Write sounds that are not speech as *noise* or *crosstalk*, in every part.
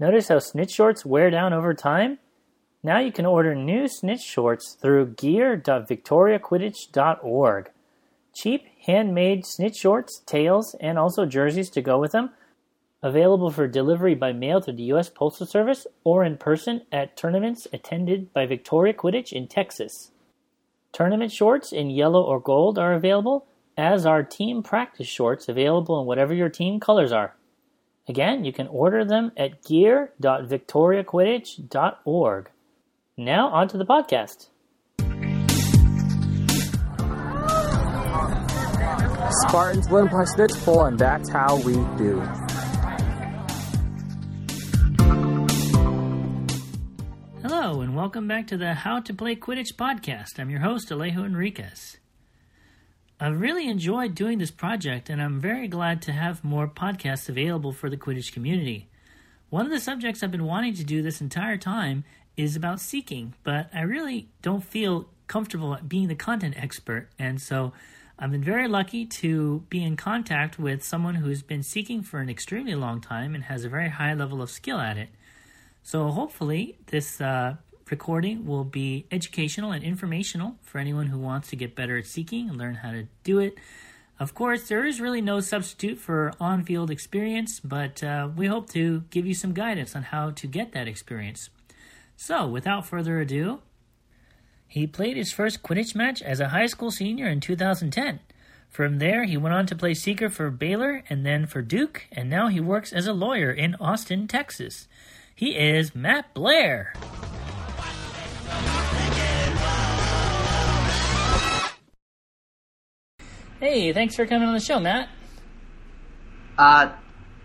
Notice how snitch shorts wear down over time? Now you can order new snitch shorts through gear.victoriaquidditch.org. Cheap, handmade snitch shorts, tails, and also jerseys to go with them. Available for delivery by mail through the U.S. Postal Service or in person at tournaments attended by Victoria Quidditch in Texas. Tournament shorts in yellow or gold are available, as are team practice shorts available in whatever your team colors are. Again, you can order them at gear.victoriaquidditch.org. Now, on to the podcast. Spartans win by snitch pull, and that's how we do. Hello, and welcome back to the How to Play Quidditch podcast. I'm your host, Alejo Enriquez. I've really enjoyed doing this project, and I'm very glad to have more podcasts available for the Quidditch community. One of the subjects I've been wanting to do this entire time is about seeking, but I really don't feel comfortable being the content expert, and so I've been very lucky to be in contact with someone who's been seeking for an extremely long time and has a very high level of skill at it. So hopefully, this uh, recording will be educational and informational for anyone who wants to get better at seeking and learn how to do it. Of course, there is really no substitute for on field experience, but uh, we hope to give you some guidance on how to get that experience. So, without further ado, he played his first Quidditch match as a high school senior in 2010. From there, he went on to play Seeker for Baylor and then for Duke, and now he works as a lawyer in Austin, Texas. He is Matt Blair. Hey, thanks for coming on the show, Matt. Uh,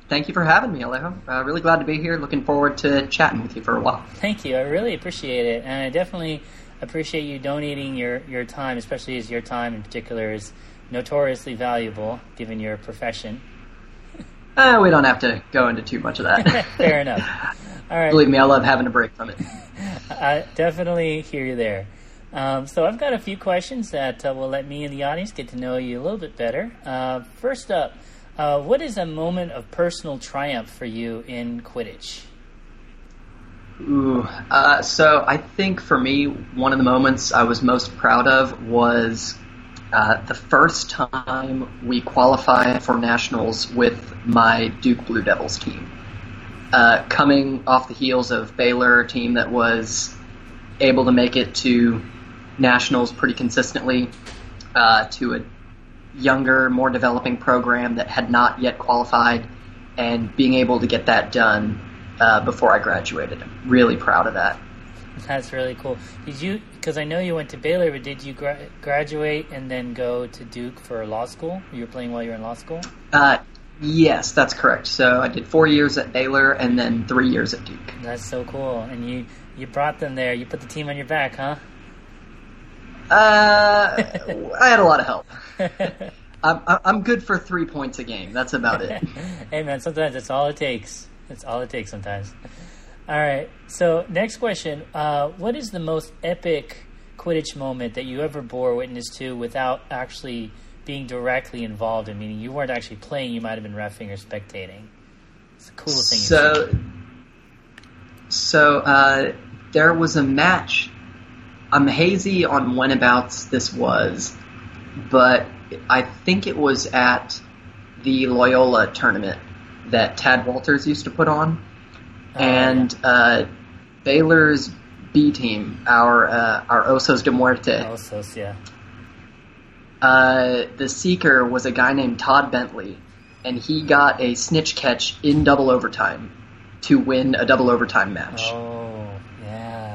thank you for having me, Alejo. Uh, really glad to be here. Looking forward to chatting with you for a while. Thank you. I really appreciate it, and I definitely appreciate you donating your, your time, especially as your time in particular is notoriously valuable given your profession. *laughs* Uh, we don't have to go into too much of that. *laughs* Fair enough. *laughs* All right. Believe me, I love having a break from it. I definitely hear you there. Um, so I've got a few questions that uh, will let me and the audience get to know you a little bit better. Uh, first up, uh, what is a moment of personal triumph for you in Quidditch? Ooh, uh, so I think for me, one of the moments I was most proud of was uh, the first time we qualified for nationals with my Duke Blue Devils team. Uh, coming off the heels of Baylor, a team that was able to make it to nationals pretty consistently, uh, to a younger, more developing program that had not yet qualified, and being able to get that done uh, before I graduated. I'm really proud of that. That's really cool. Did you? Because I know you went to Baylor, but did you gra- graduate and then go to Duke for law school? You were playing while you were in law school. Uh, yes, that's correct. So I did four years at Baylor and then three years at Duke. That's so cool. And you you brought them there. You put the team on your back, huh? Uh, I had a lot of help. *laughs* I'm, I'm good for three points a game. That's about it. *laughs* hey man, sometimes that's all it takes. That's all it takes sometimes. All right. So next question: uh, What is the most epic Quidditch moment that you ever bore witness to without actually being directly involved in? Meaning you weren't actually playing; you might have been refing or spectating. It's the coolest thing. So, so uh, there was a match. I'm hazy on whenabouts this was, but I think it was at the Loyola tournament that Tad Walters used to put on, Oh, and uh, Baylor's B team, our uh, our Osos de Muerte. Oh, so yeah. Uh, the seeker was a guy named Todd Bentley, and he got a snitch catch in double overtime to win a double overtime match. Oh.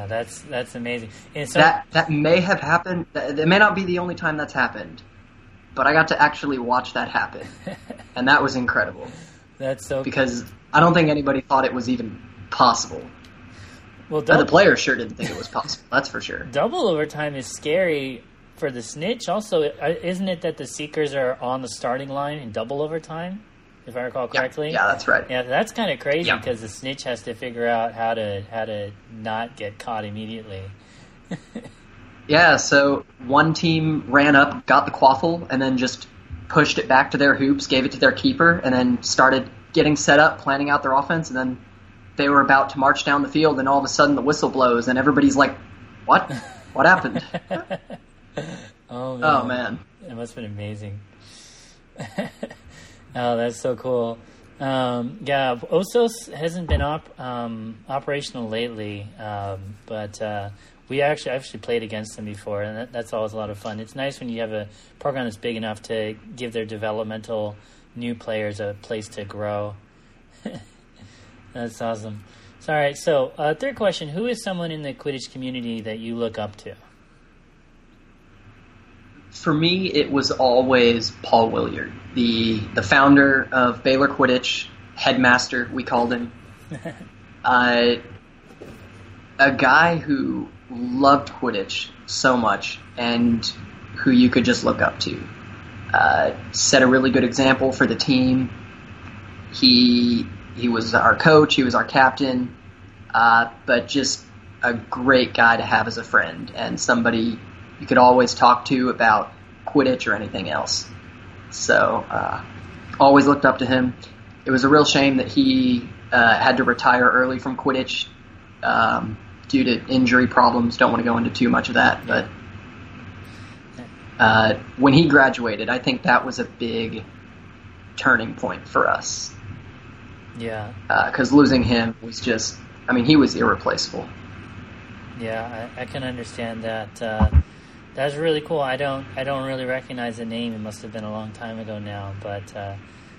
That's that's amazing. So That that may have happened. That, that may not be the only time that's happened, but I got to actually watch that happen, *laughs* and that was incredible that's so because I don't think anybody thought it was even possible. well. Uh, the Double, players sure didn't think it was possible. *laughs* That's for sure. double overtime is scary for the snitch. Also, uh, isn't it that the seekers are on the starting line in double overtime? If I recall correctly. Yeah, that's right. Yeah, that's kind of crazy Yeah. because the snitch has to figure out how to how to not get caught immediately. *laughs* Yeah, so one team ran up, got the quaffle, and then just pushed it back to their hoops, gave it to their keeper, and then started getting set up, planning out their offense, and then they were about to march down the field, and all of a sudden the whistle blows, and everybody's like, "What? What happened?" *laughs* Oh, oh, man. oh man, it must have been amazing. *laughs* oh, that's so cool. Um, yeah, Osos hasn't been op- um, operational lately, um, but uh, we actually actually played against them before, and that, that's always a lot of fun. It's nice when you have a program that's big enough to give their developmental new players a place to grow. *laughs* that's awesome. So, all right, so uh, third question: Who is someone in the Quidditch community that you look up to? For me, it was always Paul Williard, the the founder of Baylor Quidditch, headmaster we called him. *laughs* uh, a guy who loved Quidditch so much and who you could just look up to. Uh, set a really good example for the team. He he was our coach, he was our captain, uh, but just a great guy to have as a friend and somebody you could always talk to about Quidditch or anything else. So, uh, always looked up to him. It was a real shame that he uh, had to retire early from Quidditch um, due to injury problems. Don't want to go into too much of that, but uh, when he graduated, I think that was a big turning point for us. Yeah. Because losing him was just, I mean, he was irreplaceable. Yeah, I, I can understand that. That's really cool. I don't, I don't really recognize the name. It must have been a long time ago now, but uh,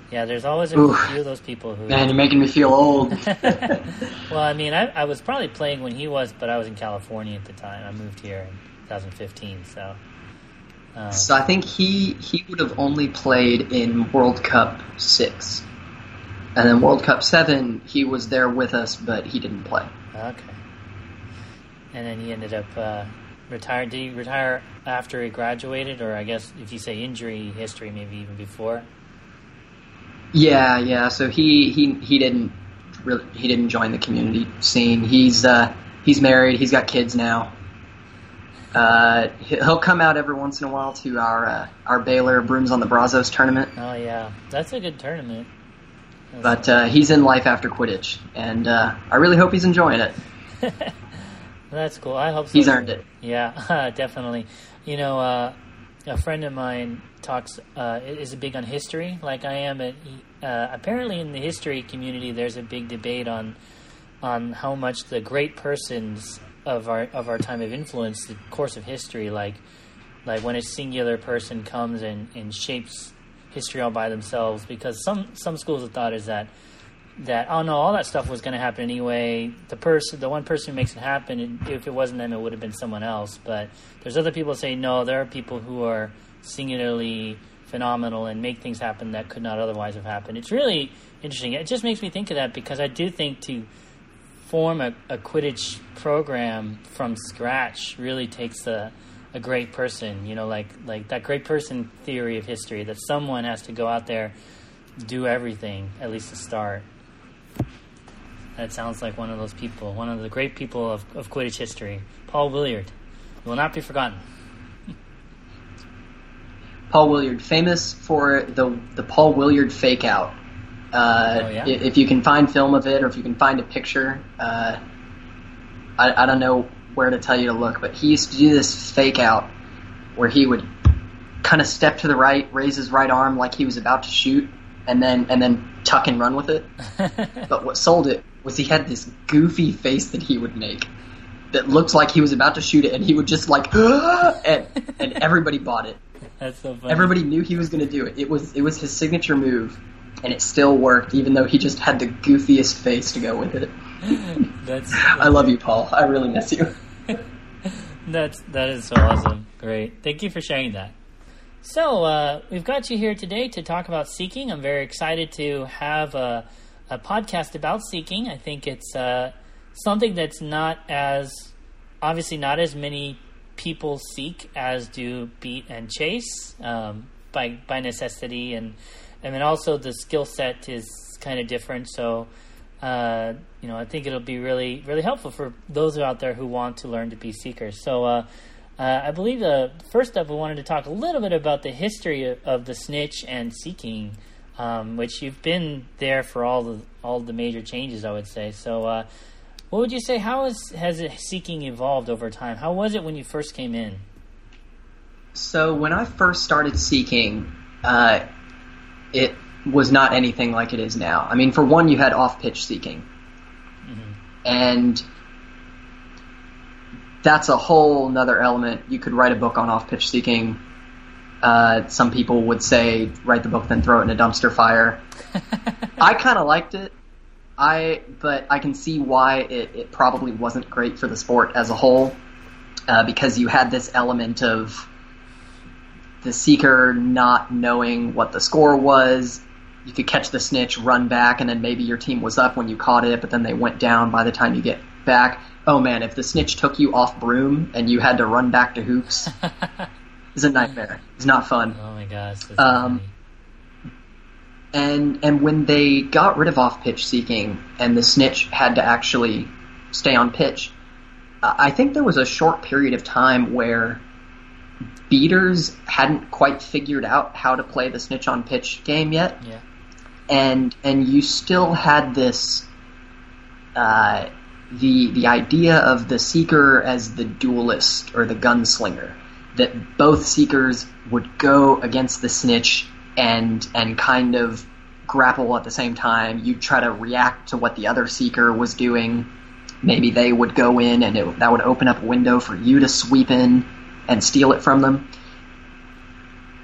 yeah, there's always a few of those people who. Man, you're making me feel old. *laughs* well, I mean, I, I was probably playing when he was, but I was in California at the time. I moved here in 2015, so. Um, So I think he he would have only played in World Cup six, and then World Cup seven he was there with us, but he didn't play. Okay. And then he ended up uh, retired. Did he retire after he graduated, or I guess if you say injury history, maybe even before? Yeah, yeah. So he he he didn't really he didn't join the community scene. He's uh, he's married. He's got kids now. Uh, he'll come out every once in a while to our uh, our Baylor Brooms on the Brazos tournament. Oh yeah, that's a good tournament. That's But uh, he's in life after Quidditch, and uh, I really hope he's enjoying it. *laughs* That's cool. I hope so. He's earned it. Yeah, *laughs* definitely. You know, uh, a friend of mine talks uh, is big on history, like I am. He, uh, apparently, in the history community, there's a big debate on on how much the great persons of our of our time have influenced the course of history. Like, like when a singular person comes and, and shapes history all by themselves. Because some some schools of thought is that that oh no, all that stuff was going to happen anyway. The person, the one person who makes it happen, if it wasn't them, it would have been someone else. But there's other people who say no. There are people who are singularly phenomenal and make things happen that could not otherwise have happened. It's really interesting. It just makes me think of that because I do think to form a, a Quidditch program from scratch really takes a a great person. You know, like like that great person theory of history that someone has to go out there do everything at least to start. That sounds like one of those people, one of the great people of, of Quidditch history, Paul Williard. Will not be forgotten. *laughs* Paul Williard, famous for the the Paul Williard fake out. Uh, Oh, yeah? If you can find film of it, or if you can find a picture, uh, I, I don't know where to tell you to look, but he used to do this fake out where he would kind of step to the right, raise his right arm like he was about to shoot, and then and then tuck and run with it. *laughs* But what sold it was he had this goofy face that he would make that looked like he was about to shoot it, and he would just like, *gasps* and and everybody bought it. That's so funny. Everybody knew he was going to do it. It was it was his signature move, and it still worked, even though he just had the goofiest face to go with it. *laughs* That's I love you, Paul. I really miss you. *laughs* That's that is so awesome. Great. Thank you for sharing that. So uh, we've got you here today to talk about seeking. I'm very excited to have a, a podcast about seeking. I think it's uh, something that's not as obviously not as many people seek as do beat and chase um, by by necessity, and and then also the skill set is kind of different. So uh, you know, I think it'll be really, really helpful for those out there who want to learn to be seekers. So, uh, I believe the first up, we wanted to talk a little bit about the history of, of the snitch and seeking. um, which you've been there for all the all the major changes, I would say. So, uh, what would you say? How has has seeking evolved over time? How was it when you first came in? So when I first started seeking, uh, it was not anything like it is now. I mean, for one, you had off-pitch seeking, mm-hmm. and that's a whole another element. You could write a book on off-pitch seeking. Uh, some people would say write the book then throw it in a dumpster fire. *laughs* I kind of liked it. I but I can see why it, it probably wasn't great for the sport as a whole uh, because you had this element of the seeker not knowing what the score was. You could catch the snitch, run back, and then maybe your team was up when you caught it, but then they went down by the time you get back. Oh man, if the snitch took you off broom and you had to run back to hoops, *laughs* it's a nightmare. It's not fun. Oh my gosh. Um, and and when they got rid of off pitch seeking and the snitch had to actually stay on pitch, I think there was a short period of time where beaters hadn't quite figured out how to play the snitch on pitch game yet. Yeah. And and you still had this uh, the the idea of the seeker as the duelist or the gunslinger that both seekers would go against the snitch and and kind of grapple at the same time. You'd try to react to what the other seeker was doing. Maybe they would go in and it, that would open up a window for you to sweep in and steal it from them.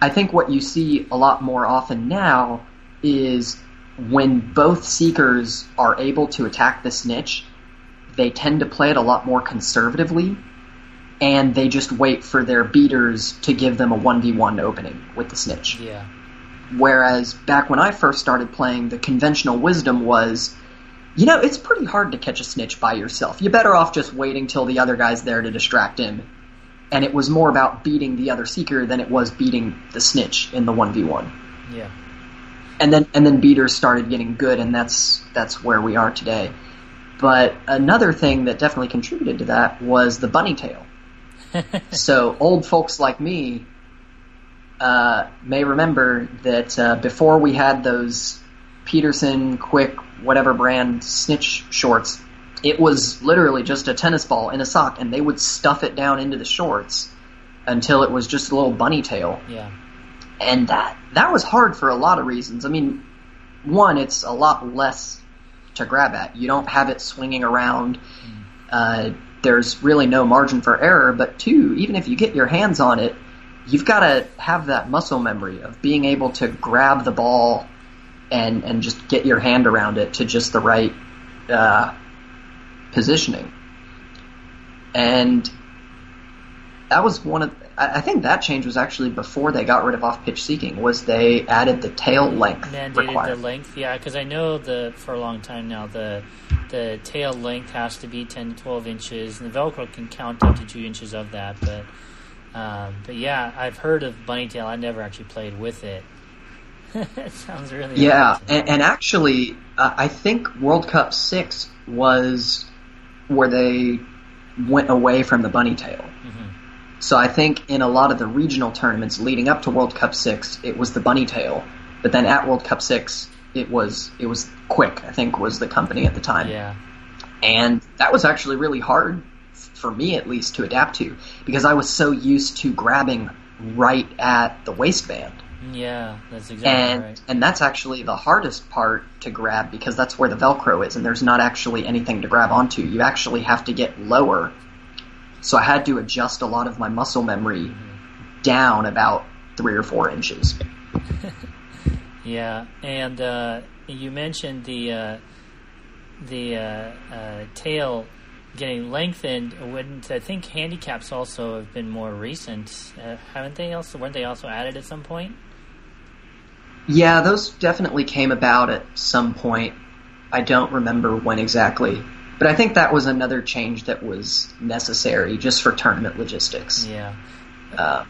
I think what you see a lot more often now is when both seekers are able to attack the snitch, they tend to play it a lot more conservatively and they just wait for their beaters to give them a 1v1 opening with the snitch. Yeah. Whereas back when I first started playing, the conventional wisdom was, you know, it's pretty hard to catch a snitch by yourself. You're better off just waiting till the other guy's there to distract him and it was more about beating the other seeker than it was beating the snitch in the one v one. Yeah. And then and then beaters started getting good, and that's that's where we are today. But another thing that definitely contributed to that was the bunny tail. *laughs* so old folks like me uh, may remember that uh, before we had those Peterson Quick whatever brand snitch shorts, it was literally just a tennis ball in a sock, and they would stuff it down into the shorts until it was just a little bunny tail. Yeah. And that that was hard for a lot of reasons. I mean, one, it's a lot less to grab at. You don't have it swinging around. Uh, there's really no margin for error. But two, even if you get your hands on it, you've got to have that muscle memory of being able to grab the ball and and just get your hand around it to just the right uh, positioning. And that was one of I think that change was actually before they got rid of off pitch seeking. Was they added the tail length mandated required. the length? Yeah, because I know the for a long time now the the tail length has to be ten to twelve inches, and the Velcro can count up to two inches of that. But um, but yeah, I've heard of bunny tail. I never actually played with it. *laughs* it sounds really yeah, and, and, actually, uh, I think World Cup six was where they went away from the bunny tail. So I think in a lot of the regional tournaments leading up to World Cup six, it was the bunny tail, but then at World Cup six, it was it was Quick. I think was the company at the time. Yeah, and that was actually really hard for me at least to adapt to because I was so used to grabbing right at the waistband. Yeah, that's exactly and, right. And that's actually the hardest part to grab because that's where the Velcro is, and there's not actually anything to grab onto. You actually have to get lower. So I had to adjust a lot of my muscle memory down about three or four inches. *laughs* yeah, and uh, you mentioned the uh, the uh, uh, tail getting lengthened. Wouldn't I think handicaps also have been more recent? Uh, haven't they also? Weren't they also added at some point? Yeah, those definitely came about at some point. I don't remember when exactly. But I think that was another change that was necessary just for tournament logistics. Yeah. Uh,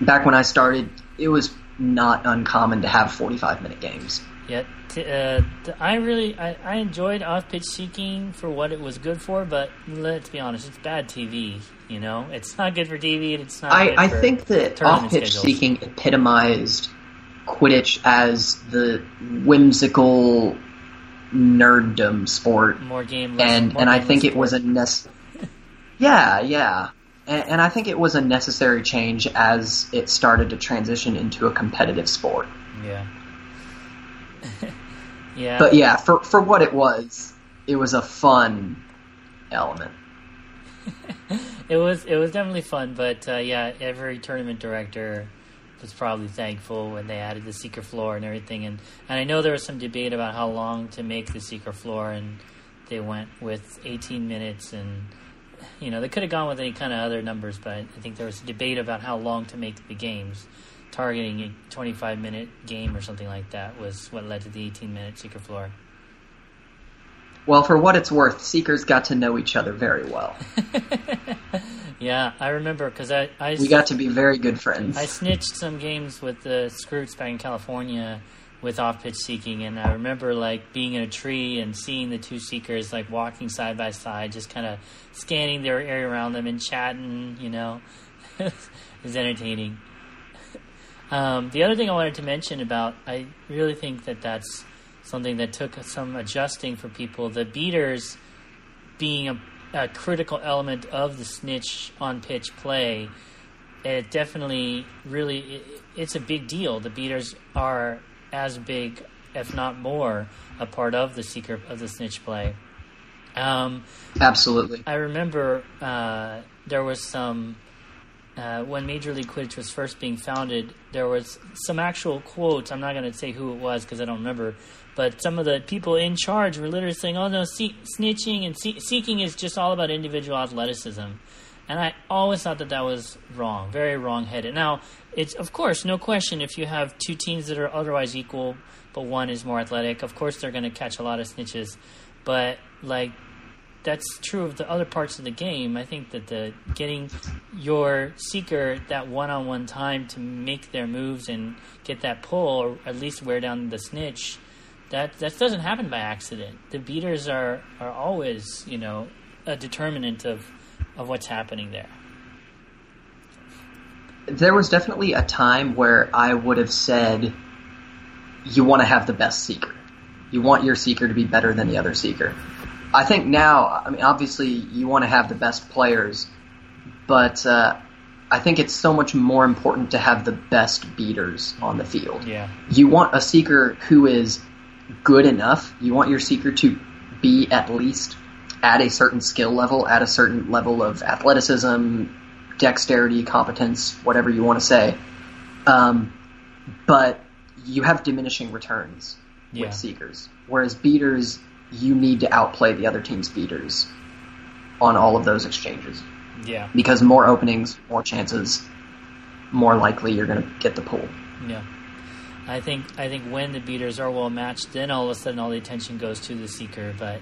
back when I started, it was not uncommon to have 45 minute games. Yeah, uh, I really I, I enjoyed off pitch seeking for what it was good for, but let's be honest, it's bad TV. You know, it's not good for TV, and it's not. I, I think that off pitch seeking epitomized Quidditch as the whimsical nerddom sport, More game, and more and I think it was a nec- *laughs* yeah yeah, and, and I think it was a necessary change as it started to transition into a competitive sport. yeah. *laughs* yeah, But yeah, for for what it was, it was a fun element. *laughs* it was it was definitely fun, but uh, yeah, every tournament director was probably thankful when they added the seeker floor and everything. And and I know there was some debate about how long to make the seeker floor, and they went with 18 minutes, and you know they could have gone with any kind of other numbers, but I think there was a debate about how long to make the games. Targeting a 25 minute game or something like that was what led to the 18 minute seeker floor. Well, for what it's worth, Seekers got to know each other very well. *laughs* Yeah, I remember because I I We got to be very good friends. I snitched some games with the Scroots back in California with off pitch seeking, and I remember like being in a tree and seeing the two seekers like walking side by side, just kind of scanning their area around them and chatting. You know, *laughs* was entertaining. Um, the other thing I wanted to mention about, I really think that that's something that took some adjusting for people. The beaters being a, a critical element of the snitch on pitch play, it definitely really it, it's a big deal. The beaters are as big, if not more, a part of the secret of the snitch play. Um, Absolutely. I remember uh, there was some uh, when Major League Quidditch was first being founded. There was some actual quotes. I'm not going to say who it was because I don't remember. But some of the people in charge were literally saying, "Oh no, see- snitching and see- seeking is just all about individual athleticism." And I always thought that that was wrong, very wrong-headed. Now, it's of course no question if you have two teams that are otherwise equal, but one is more athletic, of course they're going to catch a lot of snitches. But like that's true of the other parts of the game. I think that the getting your seeker that one-on-one time to make their moves and get that pull, or at least wear down the snitch, that that doesn't happen by accident. The beaters are are always, you know, a determinant of of what's happening there. There was definitely a time where I would have said, you want to have the best seeker. You want your seeker to be better than the other seeker. I think now, I mean, obviously, you want to have the best players, but uh, I think it's so much more important to have the best beaters on the field. Yeah, You want a seeker who is good enough. You want your seeker to be at least at a certain skill level, at a certain level of athleticism, dexterity, competence, whatever you want to say. Um, but you have diminishing returns Yeah. with seekers, whereas beaters, you need to outplay the other team's beaters on all of those exchanges yeah, because more openings, more chances, more likely you're going to get the pull. yeah. I think I think when the beaters are well matched, then all of a sudden all the attention goes to the seeker. But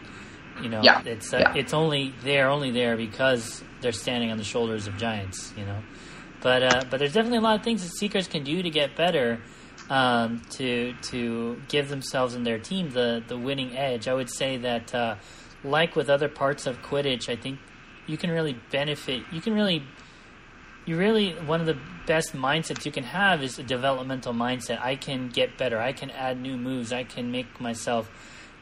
you know, Yeah, it's uh, yeah. it's only they're only there because they're standing on the shoulders of giants. You know, but uh, but there's definitely a lot of things that seekers can do to get better. Um, to to give themselves and their team the, the winning edge, I would say that, uh, like with other parts of Quidditch, I think you can really benefit. You can really you really one of the best mindsets you can have is a developmental mindset. I can get better. I can add new moves. I can make myself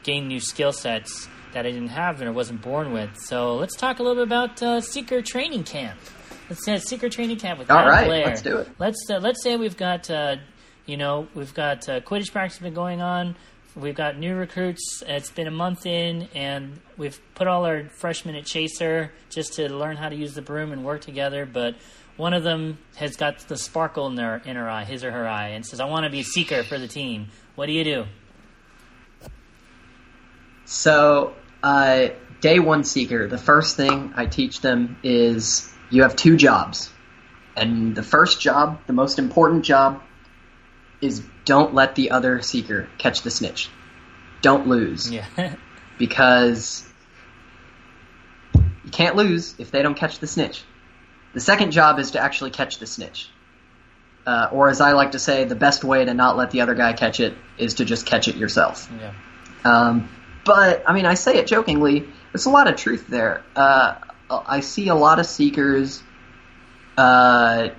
gain new skill sets that I didn't have and I wasn't born with. So let's talk a little bit about uh, Seeker Training Camp. Let's say Seeker Training Camp with All right, Blair. let's do it. Let's uh, let's say we've got uh, you know we've got uh, Quidditch practice been going on. We've got new recruits. It's been a month in, and we've put all our freshmen at Chaser just to learn how to use the broom and work together. But one of them has got the sparkle in their in her eye, his or her eye, and says, "I want to be a seeker for the team." What do you do? So, uh, day one seeker, the first thing I teach them is you have two jobs. And the first job, the most important job, is don't let the other seeker catch the snitch. Don't lose. Yeah, *laughs* Because you can't lose if they don't catch the snitch. The second job is to actually catch the snitch. Uh, or as I like to say, the best way to not let the other guy catch it is to just catch it yourself. yeah, Um, but I mean, I say it jokingly. There's a lot of truth there. Uh, I see a lot of seekers uh,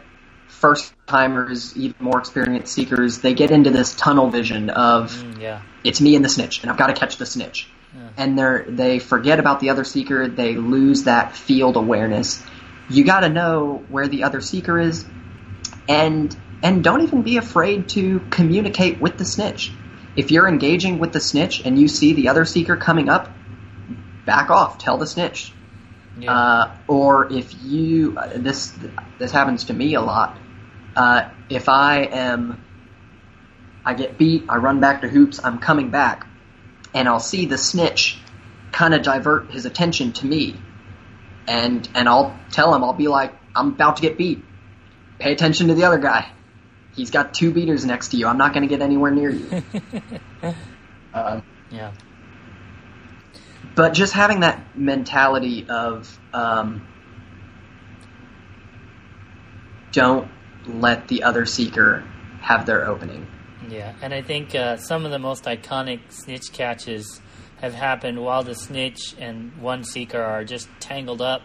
first timers, even more experienced seekers, they get into this tunnel vision of Mm, yeah. it's me and the snitch, and I've got to catch the snitch. And they they forget about the other seeker. They lose that field awareness. You got to know where the other seeker is, and and don't even be afraid to communicate with the snitch. If you're engaging with the snitch and you see the other seeker coming up, back off. Tell the snitch. Yeah. Uh, or if you uh, this this happens to me a lot. Uh, if I am, I get beat. I run back to hoops. I'm coming back, and I'll see the snitch kind of divert his attention to me, and and I'll tell him I'll be like I'm about to get beat. Pay attention to the other guy. He's got two beaters next to you. I'm not going to get anywhere near you. um, *laughs* yeah. but just having that mentality of um, don't let the other seeker have their opening. Yeah, and I think uh, some of the most iconic snitch catches have happened while the snitch and one seeker are just tangled up,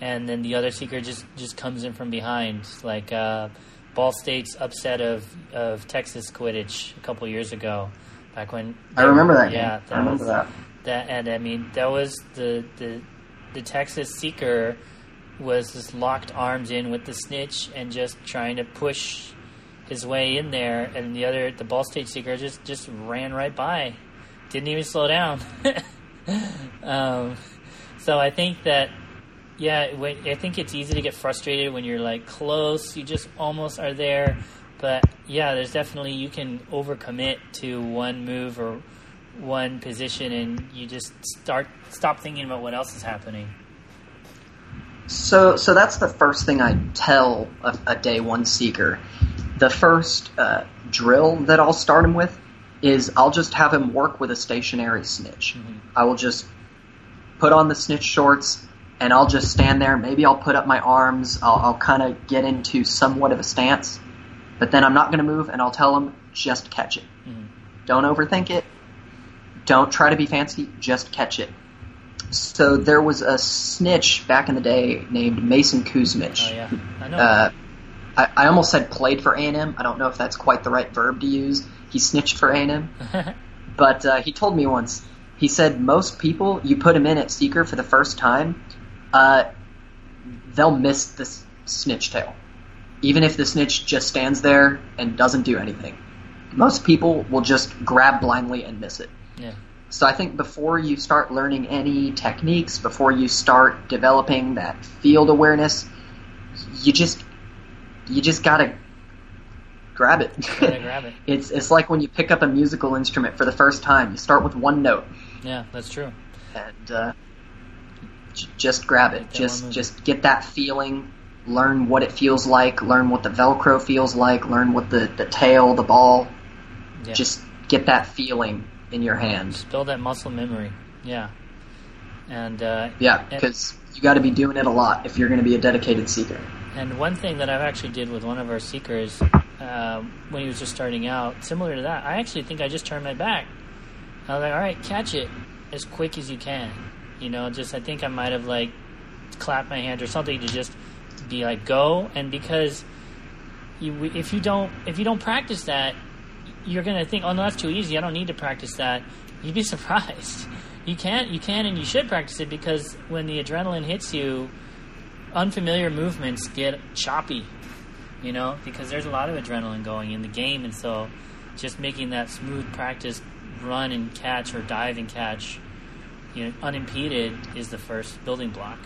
and then the other seeker just, just comes in from behind, like uh, Ball State's upset of, of Texas Quidditch a couple years ago, back when I remember that. Yeah, game. I remember was, that. that and I mean that was the the the Texas seeker was just locked arms in with the snitch and just trying to push his way in there and the other the Ball State seeker just just ran right by didn't even slow down *laughs* um, so I think that yeah I think it's easy to get frustrated when you're like close you just almost are there but yeah there's definitely you can overcommit to one move or one position and you just start stop thinking about what else is happening. So, so that's the first thing I tell a, a day one seeker. The first uh, drill that I'll start him with is I'll just have him work with a stationary snitch. I will just put on the snitch shorts and I'll just stand there. Maybe I'll put up my arms. I'll, I'll kind of get into somewhat of a stance, but then I'm not going to move and I'll tell him just catch it. Don't overthink it. Don't try to be fancy. Just catch it. So there was a snitch back in the day named Mason Kuzmich. Oh yeah, I know. Uh, I, I almost said played for A&M. I don't know if that's quite the right verb to use. He snitched for A&M. *laughs* But uh, he told me once, he said most people, you put them in at Seeker for the first time, uh, they'll miss this snitch tail. Even if the snitch just stands there and doesn't do anything. Most people will just grab blindly and miss it. yeah, So I think before you start learning any techniques, before you start developing that field awareness, you just you just gotta grab it. *laughs* Grab it. *laughs* it's it's like when you pick up a musical instrument for the first time. You start with one note yeah, that's true. and uh, j- just grab it. Just just get that feeling. Learn what it feels like. Learn what the Velcro feels like. Learn what the, the tail, the ball. Yeah. Just get that feeling in your hand. Just build that muscle memory. Yeah, and uh, Yeah, because you got to be doing it a lot if you're going to be a dedicated seeker. And one thing that I've actually did with one of our seekers um, when he was just starting out, similar to that, I actually think I just turned my back. I was like, all right, catch it as quick as you can. You know, just I think I might have like clapped my hand or something to just be like go. And because you, if you don't if you don't practice that, you're gonna think, oh no, that's too easy. I don't need to practice that. You'd be *laughs* surprised. You can't, you can, and you should practice it because when the adrenaline hits you, unfamiliar movements get choppy, you know, because there's a lot of adrenaline going in the game, and so just making that smooth practice run and catch or dive and catch, you know, unimpeded is the first building block.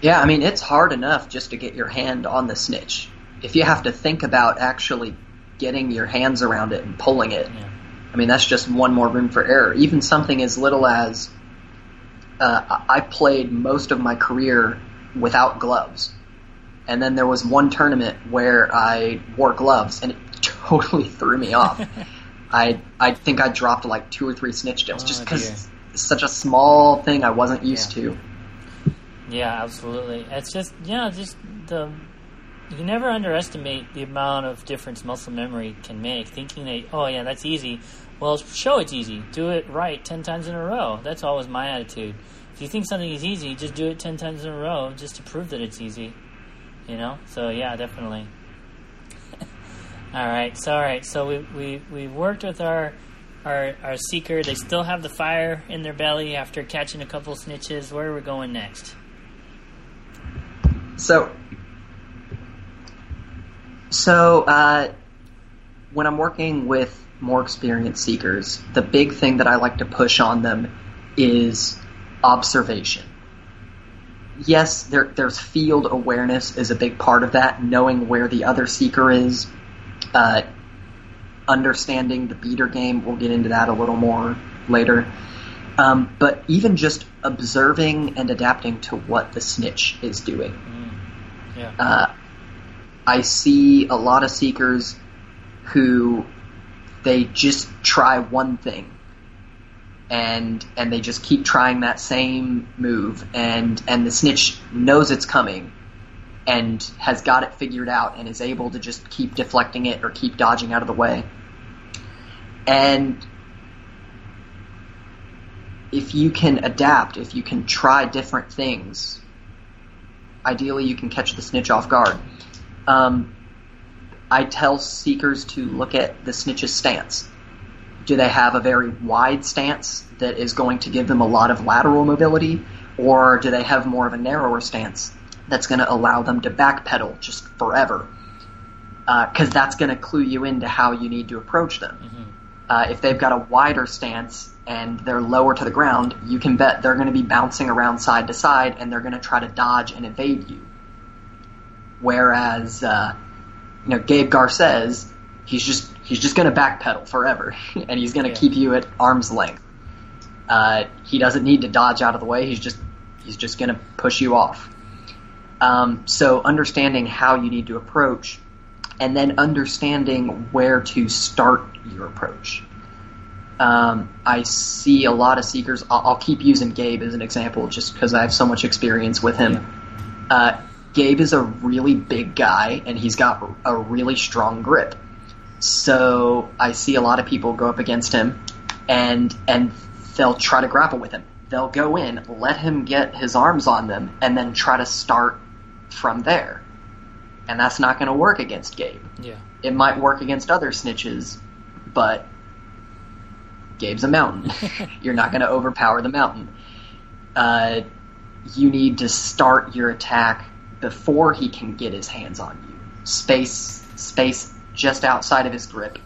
Yeah, I mean, it's hard enough just to get your hand on the snitch. If you have to think about actually getting your hands around it and pulling it, Yeah. I mean, that's just one more room for error. Even something as little as uh, I I played most of my career without gloves. And then there was one tournament where I wore gloves and it *laughs* totally threw me off. *laughs* I I think I dropped like two or three snitch deals just Oh, because it's such a small thing I wasn't used Yeah. to. Yeah, absolutely. It's just yeah, just the you never underestimate the amount of difference muscle memory can make. Thinking that oh yeah, that's easy. Well, show it's easy. Do it right ten times in a row. That's always my attitude. If you think something is easy, just do it ten times in a row, just to prove that it's easy. You know, so yeah, definitely. all right, so all right, so we we we worked with our our our seeker. They still have the fire in their belly after catching a couple snitches. Where are we going next? So, so uh, when I'm working with more experienced seekers, the big thing that I like to push on them is observation. Yes, there, there's field awareness is a big part of that, knowing where the other seeker is, uh, understanding the beater game. We'll get into that a little more later. Um, but even just observing and adapting to what the snitch is doing. Mm. Yeah. Uh, I see a lot of seekers who they just try one thing and and they just keep trying that same move and and the snitch knows it's coming and has got it figured out and is able to just keep deflecting it or keep dodging out of the way and if you can adapt if you can try different things ideally you can catch the snitch off guard um, I tell seekers to look at the snitch's stance. Do they have a very wide stance that is going to give them a lot of lateral mobility, or do they have more of a narrower stance that's going to allow them to backpedal just forever? Because uh, that's going to clue you into how you need to approach them. Mm-hmm. Uh, if they've got a wider stance and they're lower to the ground, you can bet they're going to be bouncing around side to side and they're going to try to dodge and evade you. Whereas, uh, you know, Gabe Garces, he's just he's just going to backpedal forever, *laughs* and he's going to Yeah. keep you at arm's length. Uh, he doesn't need to dodge out of the way. He's just he's just going to push you off. Um, so understanding how you need to approach, and then understanding where to start your approach. Um, I see a lot of seekers. I'll, I'll keep using Gabe as an example, just because I have so much experience with him. Uh, Gabe is a really big guy, and he's got a really strong grip. So I see a lot of people go up against him, and and they'll try to grapple with him. They'll go in, let him get his arms on them, and then try to start from there. And that's not going to work against Gabe. Yeah. It might work against other snitches, but Gabe's a mountain. *laughs* You're not going to overpower the mountain. Uh, you need to start your attack before he can get his hands on you. Space, space just outside of his grip,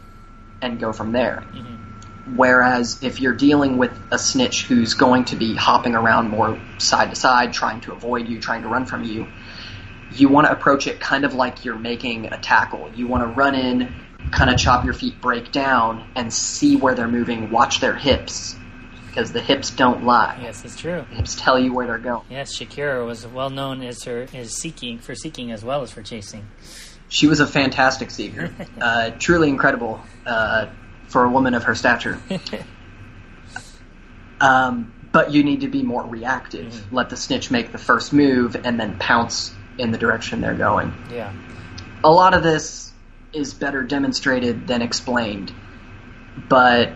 and go from there. Mm-hmm. Whereas if you're dealing with a snitch who's going to be hopping around more side to side, trying to avoid you, trying to run from you, you want to approach it kind of like you're making a tackle. You want to run in, kind of chop your feet, break down, and see where they're moving. Watch their hips, because the hips don't lie. Yes, it's true. The hips tell you where they're going. Yes, Shakira was well known as her as seeking for seeking as well as for chasing. She was a fantastic seeker, *laughs* uh, truly incredible uh, for a woman of her stature. *laughs* Um, but you need to be more reactive. Let the snitch make the first move and then pounce in the direction they're going. Yeah. A lot of this is better demonstrated than explained, but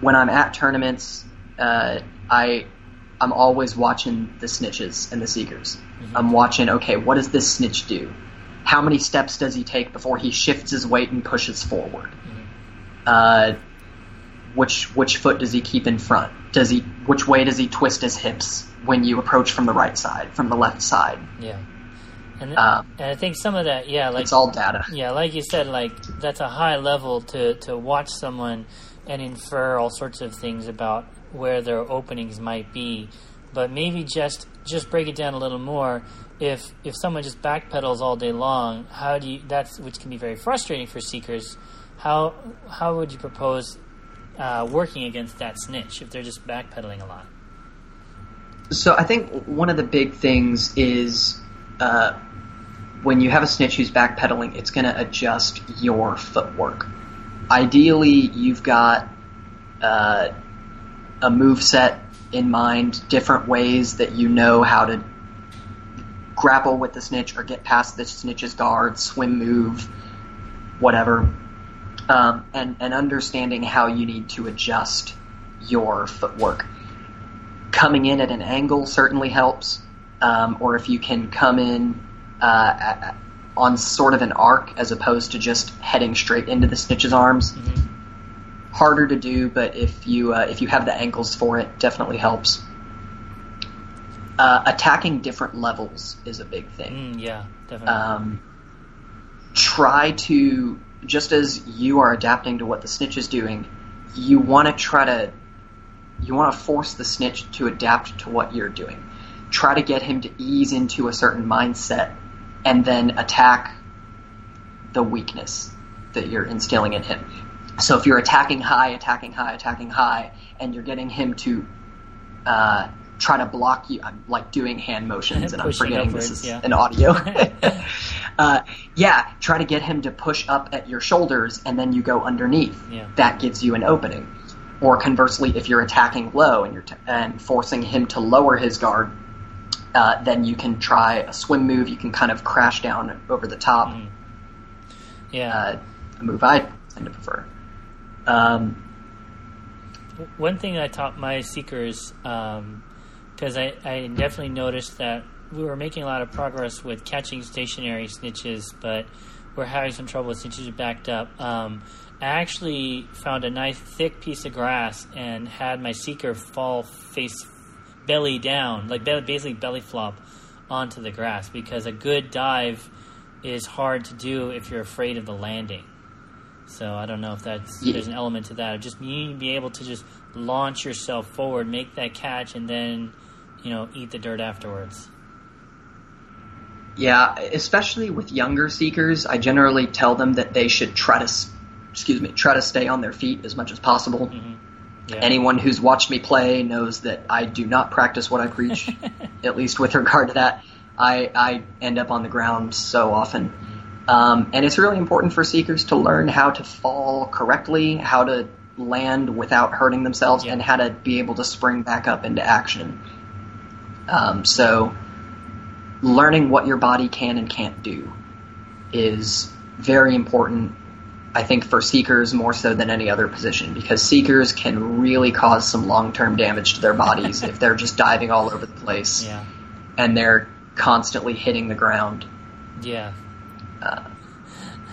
when I'm at tournaments, uh, I I'm always watching the snitches and the seekers. I'm watching. Okay, what does this snitch do? How many steps does he take before he shifts his weight and pushes forward? Uh, which which foot does he keep in front? Does he which way does he twist his hips when you approach from the right side, from the left side? Yeah. And, Um, and I think some of that, yeah, like It's all data. Yeah, like you said, like that's a high level to to watch someone and infer all sorts of things about where their openings might be. But maybe just just break it down a little more. If if someone just backpedals all day long, how do you? That's which can be very frustrating for seekers. How how would you propose uh, working against that snitch if they're just backpedaling a lot? So I think one of the big things is uh, when you have a snitch who's backpedaling, it's going to adjust your footwork. Ideally, you've got uh, a move set in mind, different ways that you know how to grapple with the snitch or get past the snitch's guard, swim move, whatever, um, and and understanding how you need to adjust your footwork coming in at an angle certainly helps. Um, or if you can come in uh, on sort of an arc as opposed to just heading straight into the snitch's arms. Mm-hmm. Harder to do, but if you uh, if you have the ankles for it, definitely helps. Uh, attacking different levels is a big thing. Mm, yeah, definitely. Um, try to just as you are adapting to what the snitch is doing, you want to try to you want to force the snitch to adapt to what you're doing. Try to get him to ease into a certain mindset and then attack the weakness that you're instilling in him. So if you're attacking high, attacking high, attacking high, and you're getting him to uh, try to block you, I'm like doing hand motions, and I'm forgetting this is yeah. an audio. *laughs* *laughs* uh, yeah, try to get him to push up at your shoulders, and then you go underneath. Yeah. That gives you an opening. Or conversely, if you're attacking low and you're t- and forcing him to lower his guard, uh, then you can try a swim move. You can kind of crash down over the top. Mm. yeah. Uh, a move I tend to prefer. Um, One thing I taught my seekers, because I, I definitely noticed that we were making a lot of progress with catching stationary snitches, but we're having some trouble with snitches backed up. Um, I actually found a nice thick piece of grass and had my seeker fall face belly down, like basically belly flop onto the grass, because a good dive is hard to do if you're afraid of the landing. So I don't know if that's Yeah. there's an element to that. Of just you need to be able to just launch yourself forward, make that catch, and then you know eat the dirt afterwards. yeah, especially with younger seekers, I generally tell them that they should try to, excuse me, try to stay on their feet as much as possible. Yeah. Anyone who's watched me play knows that I do not practice what I preach, *laughs* at least with regard to that. I, I end up on the ground so often. Um, and it's really important for seekers to learn how to fall correctly, how to land without hurting themselves, Yeah. and how to be able to spring back up into action. Um, so, learning what your body can and can't do is very important I think for seekers more so than any other position because seekers can really cause some long term damage to their bodies if they're just diving all over the place yeah, and they're constantly hitting the ground. yeah. Uh,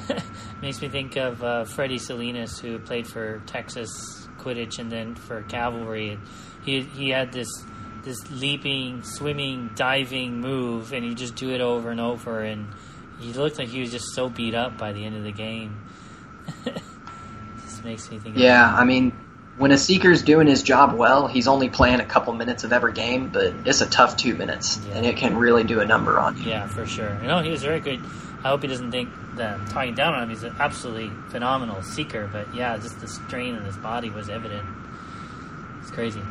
*laughs* Makes me think of uh, Freddie Salinas, who played for Texas Quidditch and then for Cavalry. He he had this this leaping, swimming, diving move, and he just do it over and over. And he looked like he was just so beat up by the end of the game. *laughs* just makes me think. yeah, I mean, when a seeker's doing his job well, he's only playing a couple minutes of every game, but it's a tough two minutes, Yeah. and it can really do a number on you. Yeah, for sure. You know, he was very good. I hope he doesn't think that I'm talking down on him. He's an absolutely phenomenal seeker, but yeah, just the strain in his body was evident. It's crazy.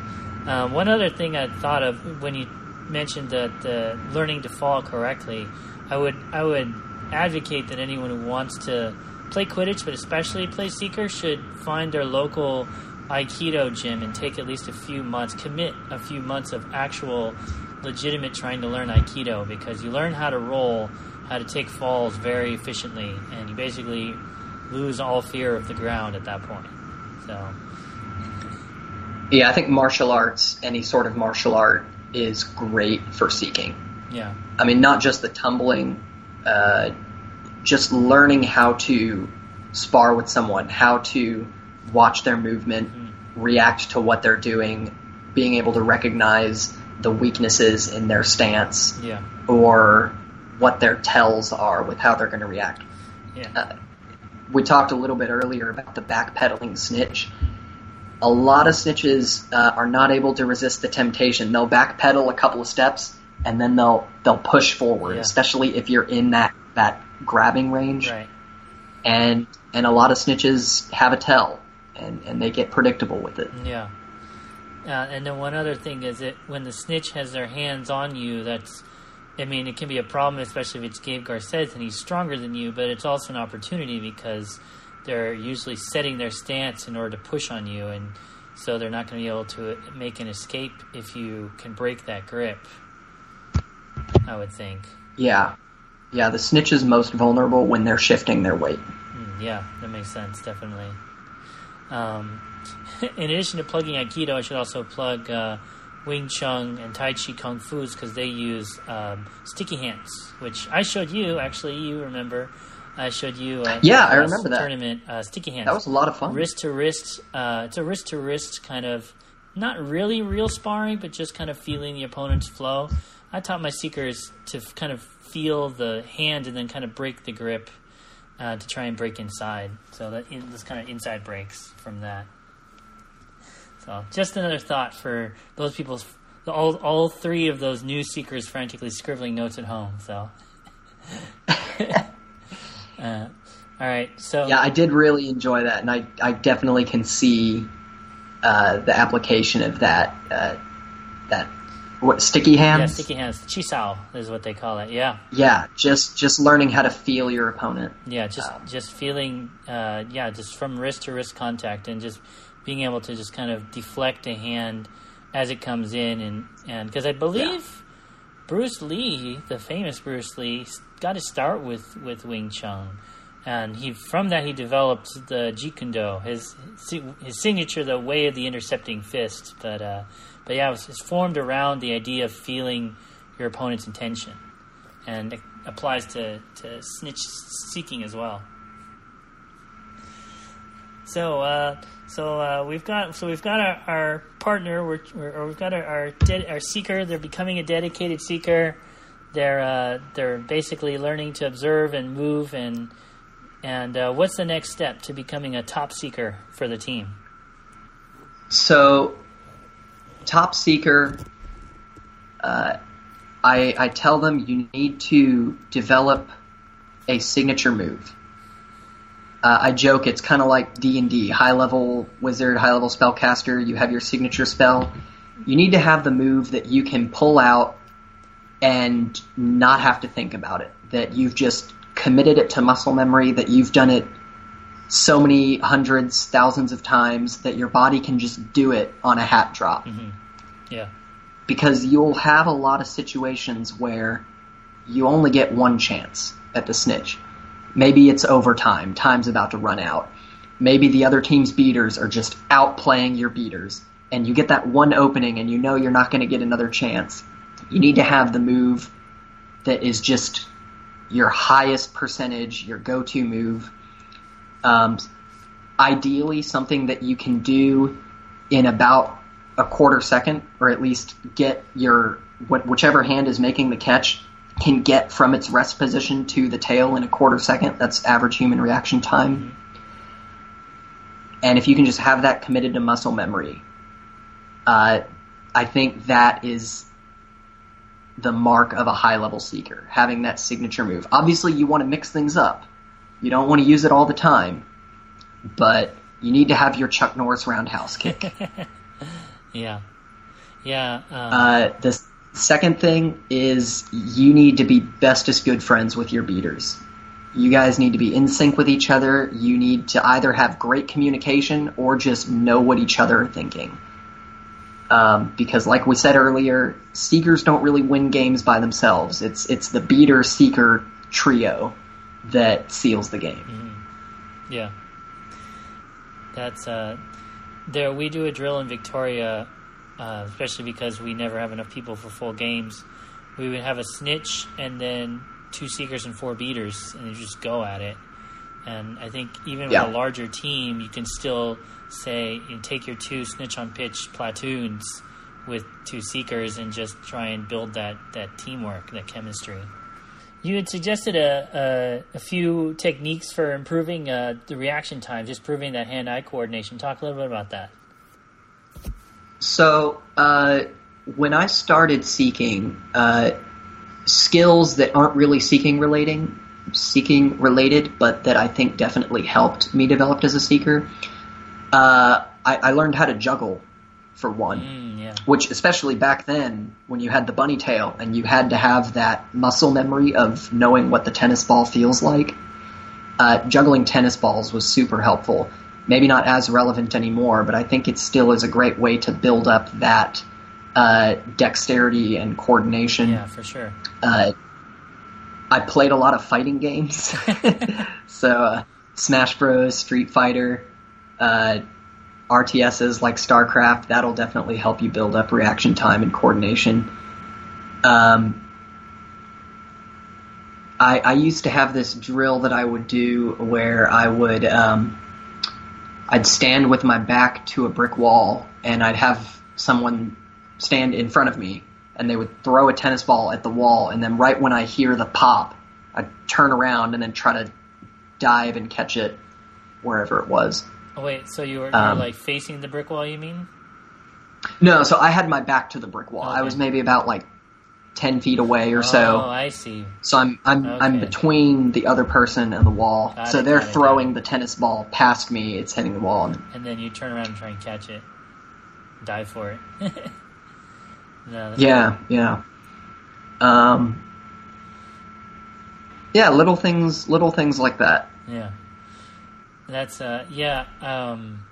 Um, one other thing I thought of when you mentioned that uh, learning to fall correctly, I would I would advocate that anyone who wants to play Quidditch, but especially play Seeker, should find their local Aikido gym and take at least a few months, commit a few months of actual legitimate trying to learn Aikido because you learn how to roll, how to take falls very efficiently, and you basically lose all fear of the ground at that point. So, Yeah, I think martial arts, any sort of martial art, is great for seeking. yeah, I mean, not just the tumbling, uh, just learning how to spar with someone, how to watch their movement, react to what they're doing, being able to recognize the weaknesses in their stance yeah, or what their tells are with how they're going to react. yeah, Uh, we talked a little bit earlier about the backpedaling snitch. A lot of snitches uh, are not able to resist the temptation. They'll backpedal a couple of steps and then they'll they'll push forward, Yeah. especially if you're in that that grabbing range. right, And and a lot of snitches have a tell and and they get predictable with it. yeah. Uh, and then one other thing is that when the snitch has their hands on you, that's, I mean, it can be a problem, especially if it's Gabe Garces and he's stronger than you, but it's also an opportunity because they're usually setting their stance in order to push on you, and so they're not going to be able to make an escape if you can break that grip. I would think. Yeah. Yeah, the snitch is most vulnerable when they're shifting their weight. Mm, yeah, that makes sense, definitely. Um, *laughs* in addition to plugging Aikido, I should also plug uh, Wing Chun and Tai Chi Kung Fu's because they use um, sticky hands, which I showed you. Actually, you remember? I showed you. Uh, Yeah, I remember that. tournament. Uh, sticky hands. That was a lot of fun. wrist to wrist. Uh, it's a wrist to wrist kind of, not really real sparring, but just kind of feeling the opponent's flow. I taught my seekers to f- kind of feel the hand and then kind of break the grip uh, to try and break inside. So that in, this kind of inside breaks from that. So just another thought for those people. All all three of those new seekers frantically scribbling notes at home. So. *laughs* *laughs* uh, all right, so Yeah, I did really enjoy that, and I, I definitely can see uh, the application of that uh, that what sticky hands. Yeah, sticky hands. Chi Sao is what they call it. Yeah, Yeah, just just learning how to feel your opponent. yeah. Just Um, just feeling, uh, yeah, just from wrist to wrist contact, and just being able to just kind of deflect a hand as it comes in, and and because I believe Bruce Lee, the famous Bruce Lee, got to start with with Wing Chun. And he, from that, he developed the Jeet Kune Do, his his signature, the way of the intercepting fist. But uh, but yeah, it's formed around the idea of feeling your opponent's intention, and it applies to, to snitch seeking as well. So uh, so uh, we've got so we've got our, our partner, we're, or we've got our our, ded- our seeker. They're becoming a dedicated seeker. They're uh, they're basically learning to observe and move and and uh, what's the next step to becoming a top seeker for the team? So, top seeker, uh, I I tell them you need to develop a signature move. Uh, I joke it's kind of like D and D, high level wizard, high level spellcaster. You have your signature spell. You need to have the move that you can pull out and not have to think about it. That you've just committed it to muscle memory. That you've done it so many hundreds, thousands of times that your body can just do it on a hat drop. Mm-hmm. Yeah, Because you'll have a lot of situations where you only get one chance at the snitch. Maybe it's overtime, time's about to run out. Maybe the other team's beaters are just outplaying your beaters, and you get that one opening and you know you're not going to get another chance. You need to have the move that is just your highest percentage, your go to move. Um, ideally, something that you can do in about a quarter second, or at least get your what, whichever hand is making the catch can get from its rest position to the tail in a quarter second. That's average human reaction time. And if you can just have that committed to muscle memory, uh, I think that is the mark of a high level seeker, having that signature move. Obviously, you want to mix things up. You don't want to use it all the time, but you need to have your Chuck Norris roundhouse kick. *laughs* yeah, yeah. Um, Uh, the second thing is you need to be bestest good friends with your beaters. You guys need to be in sync with each other. You need to either have great communication or just know what each other are thinking. Um, because, like we said earlier, seekers don't really win games by themselves. It's it's the beater seeker trio that seals the game. Yeah. That's uh there we do a drill in Victoria, uh, especially because we never have enough people for full games. We would have a snitch and then two seekers and four beaters and you just go at it. And I think even Yeah. with a larger team you can still say you know, take your two snitch on pitch platoons with two seekers and just try and build that, that teamwork, that chemistry. You had suggested a, a, a few techniques for improving uh, the reaction time, just proving that hand-eye coordination. Talk a little bit about that. So, uh, when I started seeking uh, skills that aren't really seeking relating, seeking related, but that I think definitely helped me develop as a seeker, uh, I, I learned how to juggle for one. Mm, yeah, Which, especially back then, when you had the bunny tail and you had to have that muscle memory of knowing what the tennis ball feels like, uh, juggling tennis balls was super helpful. Maybe not as relevant anymore, but I think it still is a great way to build up that uh, dexterity and coordination. yeah, for sure. I played a lot of fighting games, *laughs* *laughs* so uh, Smash Bros, Street Fighter, uh, RTSs like StarCraft, that'll definitely help you build up reaction time and coordination. Um, I, I used to have this drill that I would do where I would um, I'd stand with my back to a brick wall and I'd have someone stand in front of me and they would throw a tennis ball at the wall and then right when I hear the pop, I'd turn around and then try to dive and catch it wherever it was. Oh, wait, so you were, you Um, like facing the brick wall? You mean? No, so I had my back to the brick wall. I was maybe about like ten feet away or so. Oh, I see. So I'm I'm I'm between the other person and the wall. Got so it, they're throwing it. the tennis ball past me. It's hitting the wall. And, And then you turn around and try and catch it, dive for it. *laughs* that's yeah, yeah. Um. Yeah, little things, little things like that. Yeah. That's uh yeah, um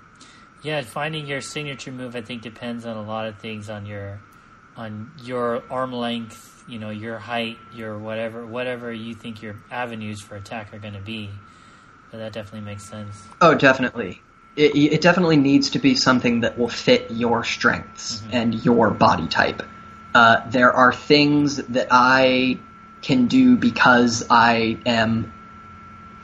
yeah, finding your signature move I think depends on a lot of things on your on your arm length, you know, your height, your whatever whatever you think your avenues for attack are going to be. But that definitely makes sense. Oh, definitely. It, it definitely needs to be something that will fit your strengths and your body type. Uh, there are things that I can do because I am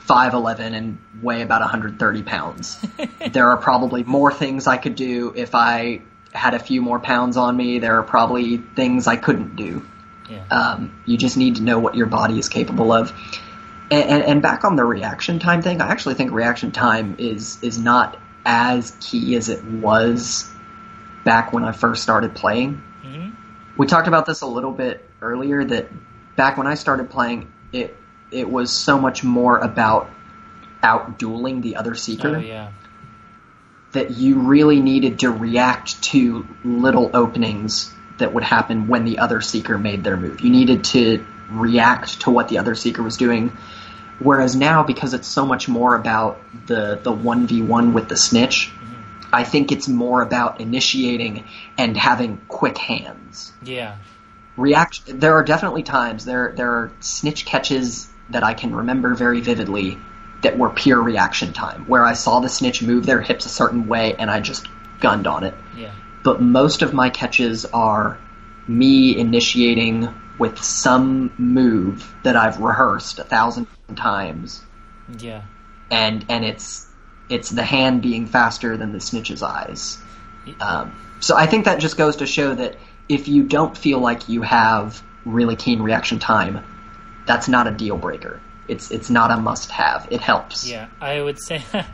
5'11 and weigh about 130 pounds. *laughs* there are probably more things I could do if I had a few more pounds on me. There are probably things I couldn't do. Yeah. Um, you just need to know what your body is capable of. And, and, and back on the reaction time thing, I actually think reaction time is is not as key as it was back when I first started playing. Mhm. We talked about this a little bit earlier that back when I started playing, it it was so much more about out dueling the other seeker Oh yeah. that you really needed to react to little openings that would happen when the other seeker made their move. You needed to react to what the other seeker was doing. Whereas now, because it's so much more about the the one v one with the snitch, I think it's more about initiating and having quick hands. Yeah. React. There are definitely times there there are snitch catches that I can remember very vividly that were pure reaction time, where I saw the snitch move their hips a certain way and I just gunned on it. Yeah. But most of my catches are me initiating with some move that I've rehearsed a thousand times, Yeah. and and it's it's the hand being faster than the snitch's eyes. Um, so I think that just goes to show that if you don't feel like you have really keen reaction time, that's not a deal breaker. It's it's not a must have. It helps. Yeah, I would say *laughs*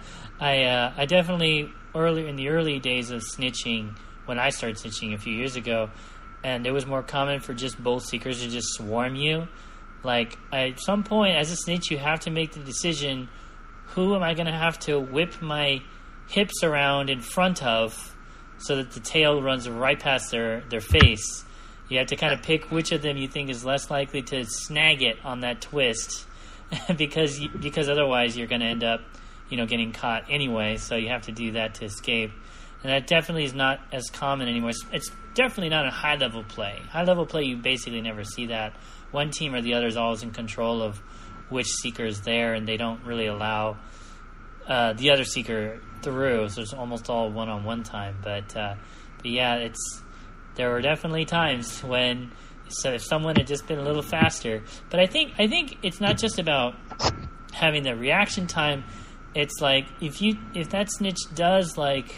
I uh, I definitely earlier in the early days of snitching when I started snitching a few years ago, and it was more common for just both seekers to just swarm you. Like at some point, as a snitch, you have to make the decision: who am I going to have to whip my hips around in front of, so that the tail runs right past their their face. You have to kind of pick which of them you think is less likely to snag it on that twist, *laughs* because you, because otherwise you're going to end up, you know, getting caught anyway. So you have to do that to escape, and that definitely is not as common anymore. It's, it's definitely not a high level play. High level play, you basically never see that. One team or the other is always in control of which seeker is there, and they don't really allow uh, the other seeker through. So it's almost all one on one time. But uh, but yeah, it's there were definitely times when so if someone had just been a little faster. But I think I think it's not just about having the reaction time. It's like if you if that snitch does like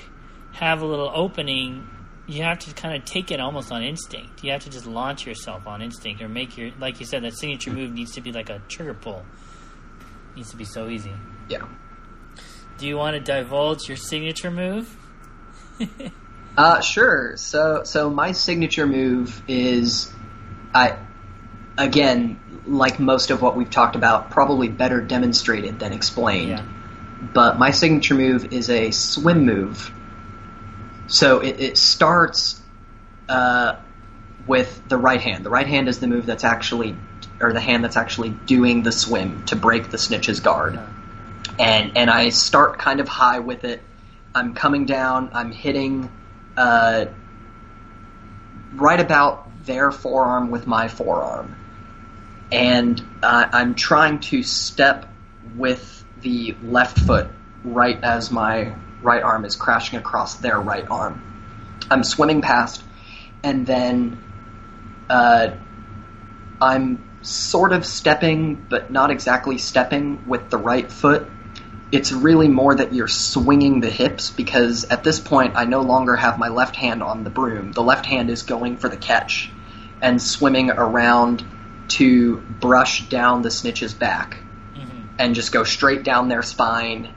have a little opening, you have to kind of take it almost on instinct. You have to just launch yourself on instinct or make your like you said that signature move needs to be like a trigger pull. needs to be so easy. Yeah. Do you want to divulge your signature move? *laughs* Uh, sure. So, so my signature move is, I, again, like most of what we've talked about, probably better demonstrated than explained. Yeah. But my signature move is a swim move. So it, it starts uh, with the right hand. The right hand is the move that's actually, or the hand that's actually doing the swim to break the snitch's guard. And and I start kind of high with it. I'm coming down. I'm hitting uh, right about their forearm with my forearm, and uh, I'm trying to step with the left foot right as my right arm is crashing across their right arm. I'm swimming past, and then uh, I'm sort of stepping, but not exactly stepping with the right foot. It's really more that you're swinging the hips because at this point I no longer have my left hand on the broom. The left hand is going for the catch and swimming around to brush down the snitch's back and just go straight down their spine,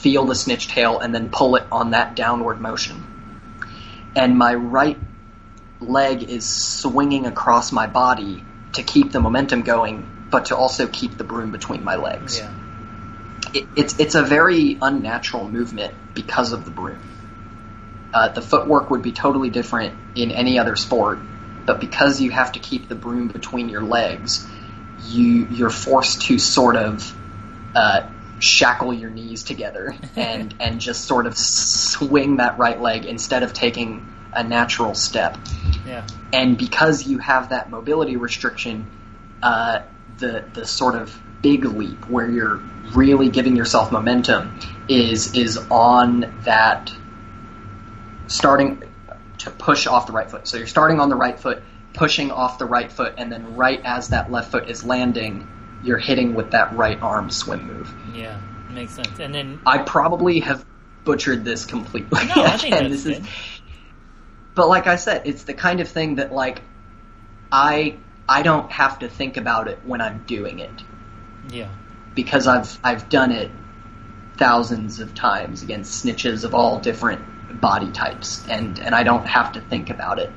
feel the snitch tail, and then pull it on that downward motion. And my right leg is swinging across my body to keep the momentum going, but to also keep the broom between my legs. Yeah. It, it's it's a very unnatural movement because of the broom. Uh, the footwork would be totally different in any other sport, but because you have to keep the broom between your legs, you you're forced to sort of uh, shackle your knees together *laughs* and and just sort of swing that right leg instead of taking a natural step. Yeah. And because you have that mobility restriction, uh, the the sort of big leap where you're really giving yourself momentum is is on that starting to push off the right foot. So you're starting on the right foot, pushing off the right foot, and then right as that left foot is landing, you're hitting with that right arm swim move. Yeah. Makes sense. And then I probably have butchered this completely. No, I think *laughs* that's this is good. but like I said, it's the kind of thing that like I I don't have to think about it when I'm doing it yeah. because I've I've done it thousands of times against snitches of all different body types and and I don't have to think about it.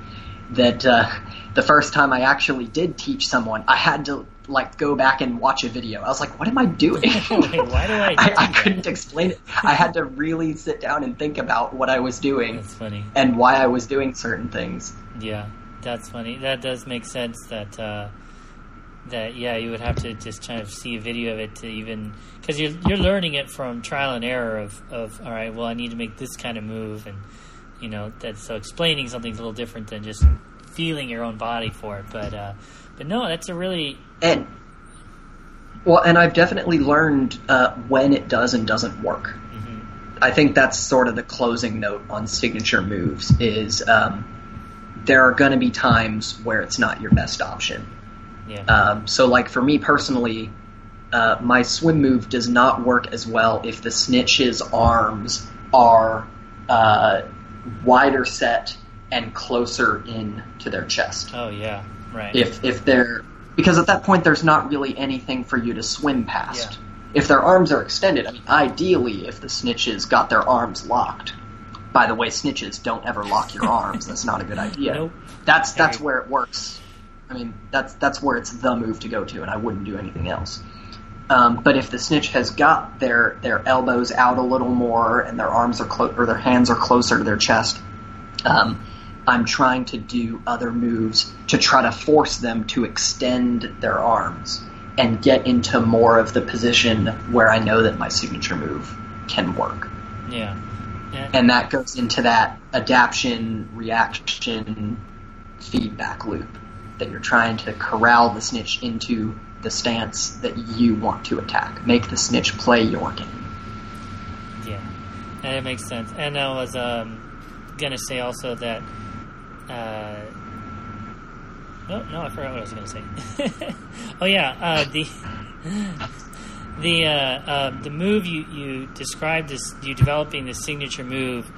That uh, the first time I actually did teach someone, I had to like go back and watch a video. I was like, what am I doing? *laughs* Wait, why do I *laughs* I, I couldn't explain it. I had to really sit down and think about what I was doing That's funny. and why I was doing certain things. Yeah, that's funny. That does make sense. That uh, that yeah, you would have to just kind of see a video of it to even because you're you're learning it from trial and error of of all right. Well, I need to make this kind of move, and you know that so explaining something's a little different than just feeling your own body for it. But uh, but no, that's a really And well, and I've definitely learned uh, when it does and doesn't work. mhm. I think that's sort of the closing note on signature moves is um, there are going to be times where it's not your best option. yeah Um, so, like for me personally, uh, my swim move does not work as well if the snitch's arms are uh, wider set and closer in to their chest. oh yeah right If if they're because at that point there's not really anything for you to swim past. Yeah. If their arms are extended, I mean, ideally, if the snitches got their arms locked. By the way, snitches don't ever lock your *laughs* arms. That's not a good idea. Nope. That's that's where it works. I mean, that's that's where it's the move to go to, and I wouldn't do anything else. Um, but if the snitch has got their their elbows out a little more and their arms are clo- or their hands are closer to their chest, um, I'm trying to do other moves to try to force them to extend their arms and get into more of the position where I know that my signature move can work. yeah yeah And that goes into that adaption, reaction, feedback loop that you're trying to corral the snitch into the stance that you want to attack. Make the snitch play your game. Yeah, and it makes sense. And I was um, gonna say also that. Uh, oh no, I forgot what I was gonna say. *laughs* oh yeah, uh, the *laughs* the uh, uh, the move you you described as you developing the signature move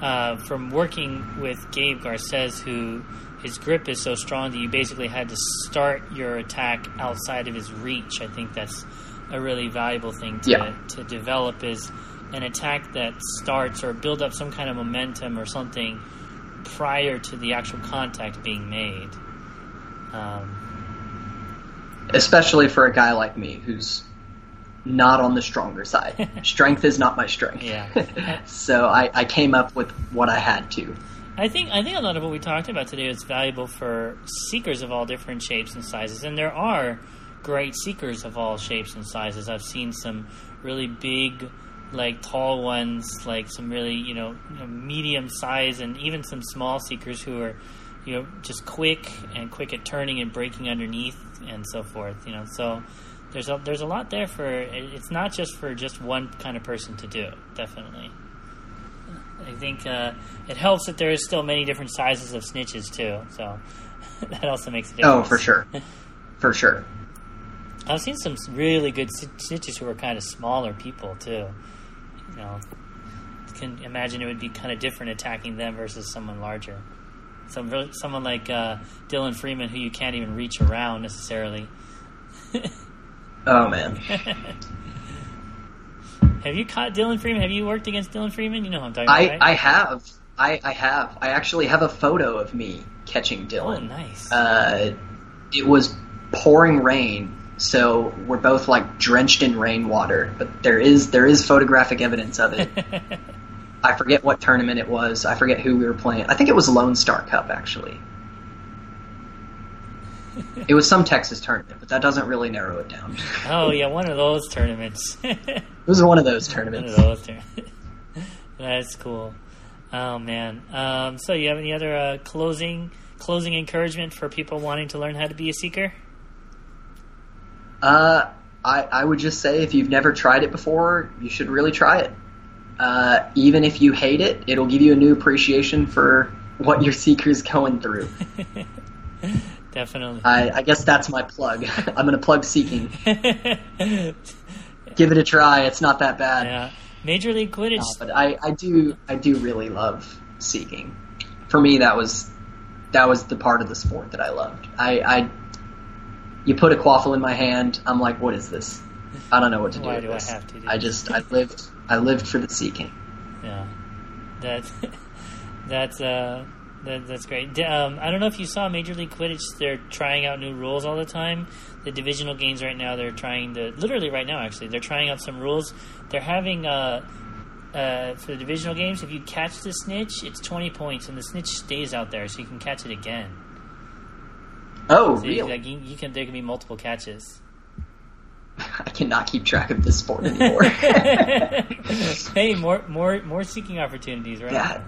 uh, from working with Gabe Garces, who his grip is so strong that you basically had to start your attack outside of his reach. I think that's a really valuable thing to Yeah. to develop is an attack that starts or build up some kind of momentum or something prior to the actual contact being made. Um, Especially for a guy like me who's not on the stronger side. *laughs* strength is not my strength. Yeah. *laughs* so I, I came up with what I had to. I think I think a lot of what we talked about today is valuable for seekers of all different shapes and sizes, and there are great seekers of all shapes and sizes. I've seen some really big, like tall ones, like some really you know, medium size, and even some small seekers who are you know just quick and quick at turning and breaking underneath and so forth. You know, so there's a there's a lot there for. It's not just for just one kind of person to do. Definitely. I think uh, it helps that there is still many different sizes of snitches too. So *laughs* that also makes a difference. Oh, for sure, *laughs* for sure. I've seen some really good snitches who are kind of smaller people too. You know, can imagine it would be kind of different attacking them versus someone larger. Some someone like uh, Dylan Freeman, who you can't even reach around necessarily. *laughs* oh man. *laughs* have you caught Dylan Freeman? Have you worked against Dylan Freeman? You know who I'm talking I, about, right? I have. I, I have. I actually have a photo of me catching Dylan. Oh, nice. Uh, it was pouring rain, so we're both like drenched in rainwater. But there is there is photographic evidence of it. *laughs* I forget what tournament it was. I forget who we were playing. I think it was Lone Star Cup actually. *laughs* it was some Texas tournament, but that doesn't really narrow it down. oh yeah, one of those tournaments. *laughs* it was one of those tournaments. One of those tournaments. That's cool. Oh man. Um, so you have any other uh, closing closing encouragement for people wanting to learn how to be a seeker? Uh, I I would just say if you've never tried it before, you should really try it. Uh, even if you hate it, it'll give you a new appreciation for what your seeker's going through. *laughs* Definitely. I, I guess that's my plug. *laughs* I'm going to plug seeking. Give it a try. It's not that bad. Yeah. Major League Quidditch. No, but I, I do I do really love seeking. For me, that was that was the part of the sport that I loved. I, I you put a quaffle in my hand. I'm like, what is this? I don't know what to do Why do I have to do I just I lived I lived for the seeking. Yeah, that's *laughs* that's uh that, that's great. Um, I don't know if you saw Major League Quidditch. They're trying out new rules all the time. The divisional games right now, they're trying to literally right now actually they're trying out some rules. They're having uh, uh, for the divisional games. If you catch the snitch, it's twenty points, and the snitch stays out there, so you can catch it again. Oh, So you, really? like you, you can there can be multiple catches. *laughs* I cannot keep track of this sport anymore. *laughs* hey, more more more seeking opportunities, right? Yeah.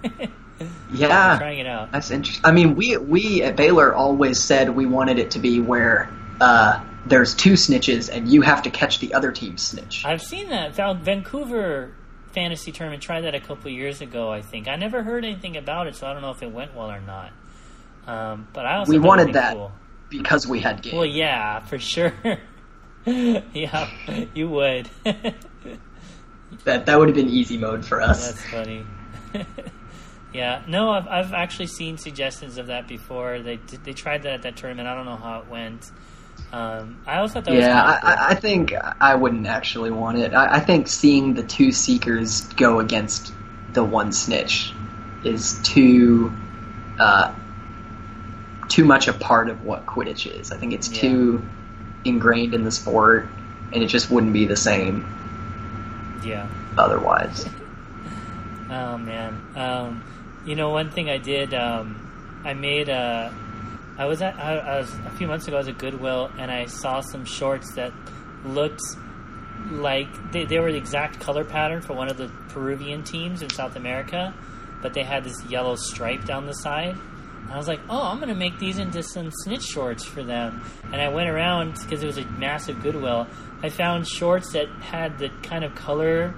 *laughs* yeah. trying it out. That's interesting. I mean, we we at Baylor always said we wanted it to be where uh, there's two snitches and you have to catch the other team's snitch. I've seen that. Vancouver fantasy tournament tried that a couple years ago. I think I never heard anything about it, so I don't know if it went well or not. Um, but I also We wanted that. Cool. Because we had games. Well, yeah, for sure. *laughs* yeah, you would. *laughs* That that would have been easy mode for us. That's funny. *laughs* yeah, no, I've I've actually seen suggestions of that before. They they tried that at that tournament. I don't know how it went. Um, I also thought that yeah, was I, kind of I I think I wouldn't actually want it. I, I think seeing the two seekers go against the one snitch is too uh, too much a part of what Quidditch is. I think it's Yeah. too ingrained in the sport, and it just wouldn't be the same yeah. otherwise. *laughs* Oh man, um, you know one thing I did, um, I made a. I was at I, I was a few months ago. I was at Goodwill and I saw some shorts that looked like they, they were the exact color pattern for one of the Peruvian teams in South America, but they had this yellow stripe down the side. I was like, oh, I'm going to make these into some snitch shorts for them. And I went around because it was a massive Goodwill. I found shorts that had the kind of color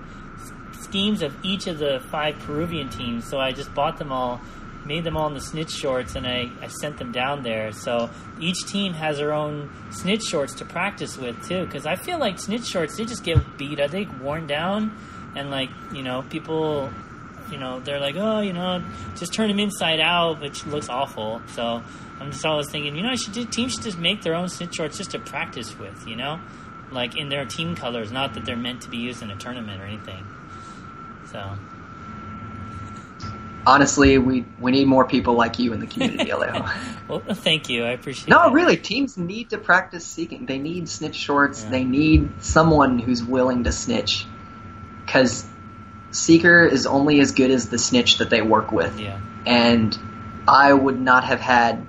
schemes of each of the five Peruvian teams. So I just bought them all, made them all in the snitch shorts, and I, I sent them down there. So each team has their own snitch shorts to practice with too. Because I feel like snitch shorts they just get beat, up, they worn down, and like you know people. You know, they're like, oh, you know, just turn them inside out, which looks awful. So I'm just always thinking, you know, I should just, teams should just make their own snitch shorts just to practice with, you know, like in their team colors, not that they're meant to be used in a tournament or anything. So Honestly, we we need more people like you in the community, Alejo. *laughs* well, thank you. I appreciate. It. No, that. really, teams need to practice seeking. They need snitch shorts. Yeah. They need someone who's willing to snitch. Because seeker is only as good as the snitch that they work with. Yeah. And I would not have had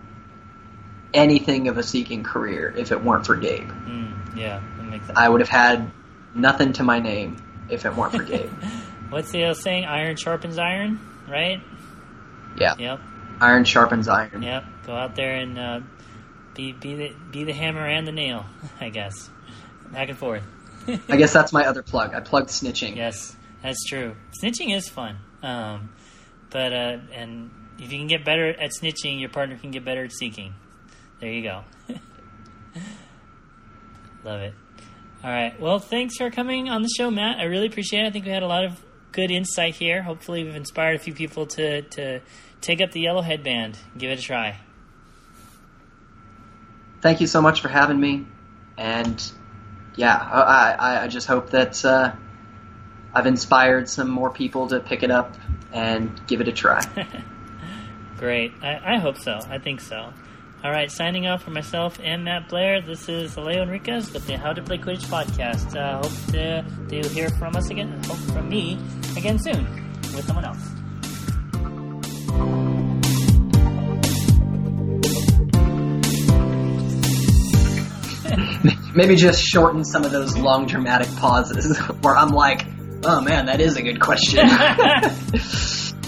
anything of a seeking career if it weren't for Gabe. Mm, yeah. That makes sense. I would have had nothing to my name if it weren't for Gabe. *laughs* What's the old saying? Iron sharpens iron, right? Yeah. Yep. Iron sharpens iron. Yep. Go out there and uh, be be the be the hammer and the nail. *laughs* I guess. Back and forth. I guess *laughs* that's my other plug. I plugged snitching. Yes, that's true. Snitching is fun. Um, but uh, and if you can get better at snitching, your partner can get better at seeking. There you go. *laughs* Love it. All right. Well, thanks for coming on the show, Matt. I really appreciate it. I think we had a lot of good insight here. Hopefully, we've inspired a few people to to take up the yellow headband, give it a try. Thank you so much for having me, and yeah, I I, I just hope that uh, I've inspired some more people to pick it up and give it a try. *laughs* Great. I, I hope so. I think so. All right, signing off for myself and Matt Blair. This is Alejo Enriquez with the How to Play Quidditch podcast. Uh, hope to, to hear from us again. Hope from me again soon with someone else. *laughs* Maybe just shorten some of those long dramatic pauses *laughs* where I'm like, oh man, that is a good question. *laughs*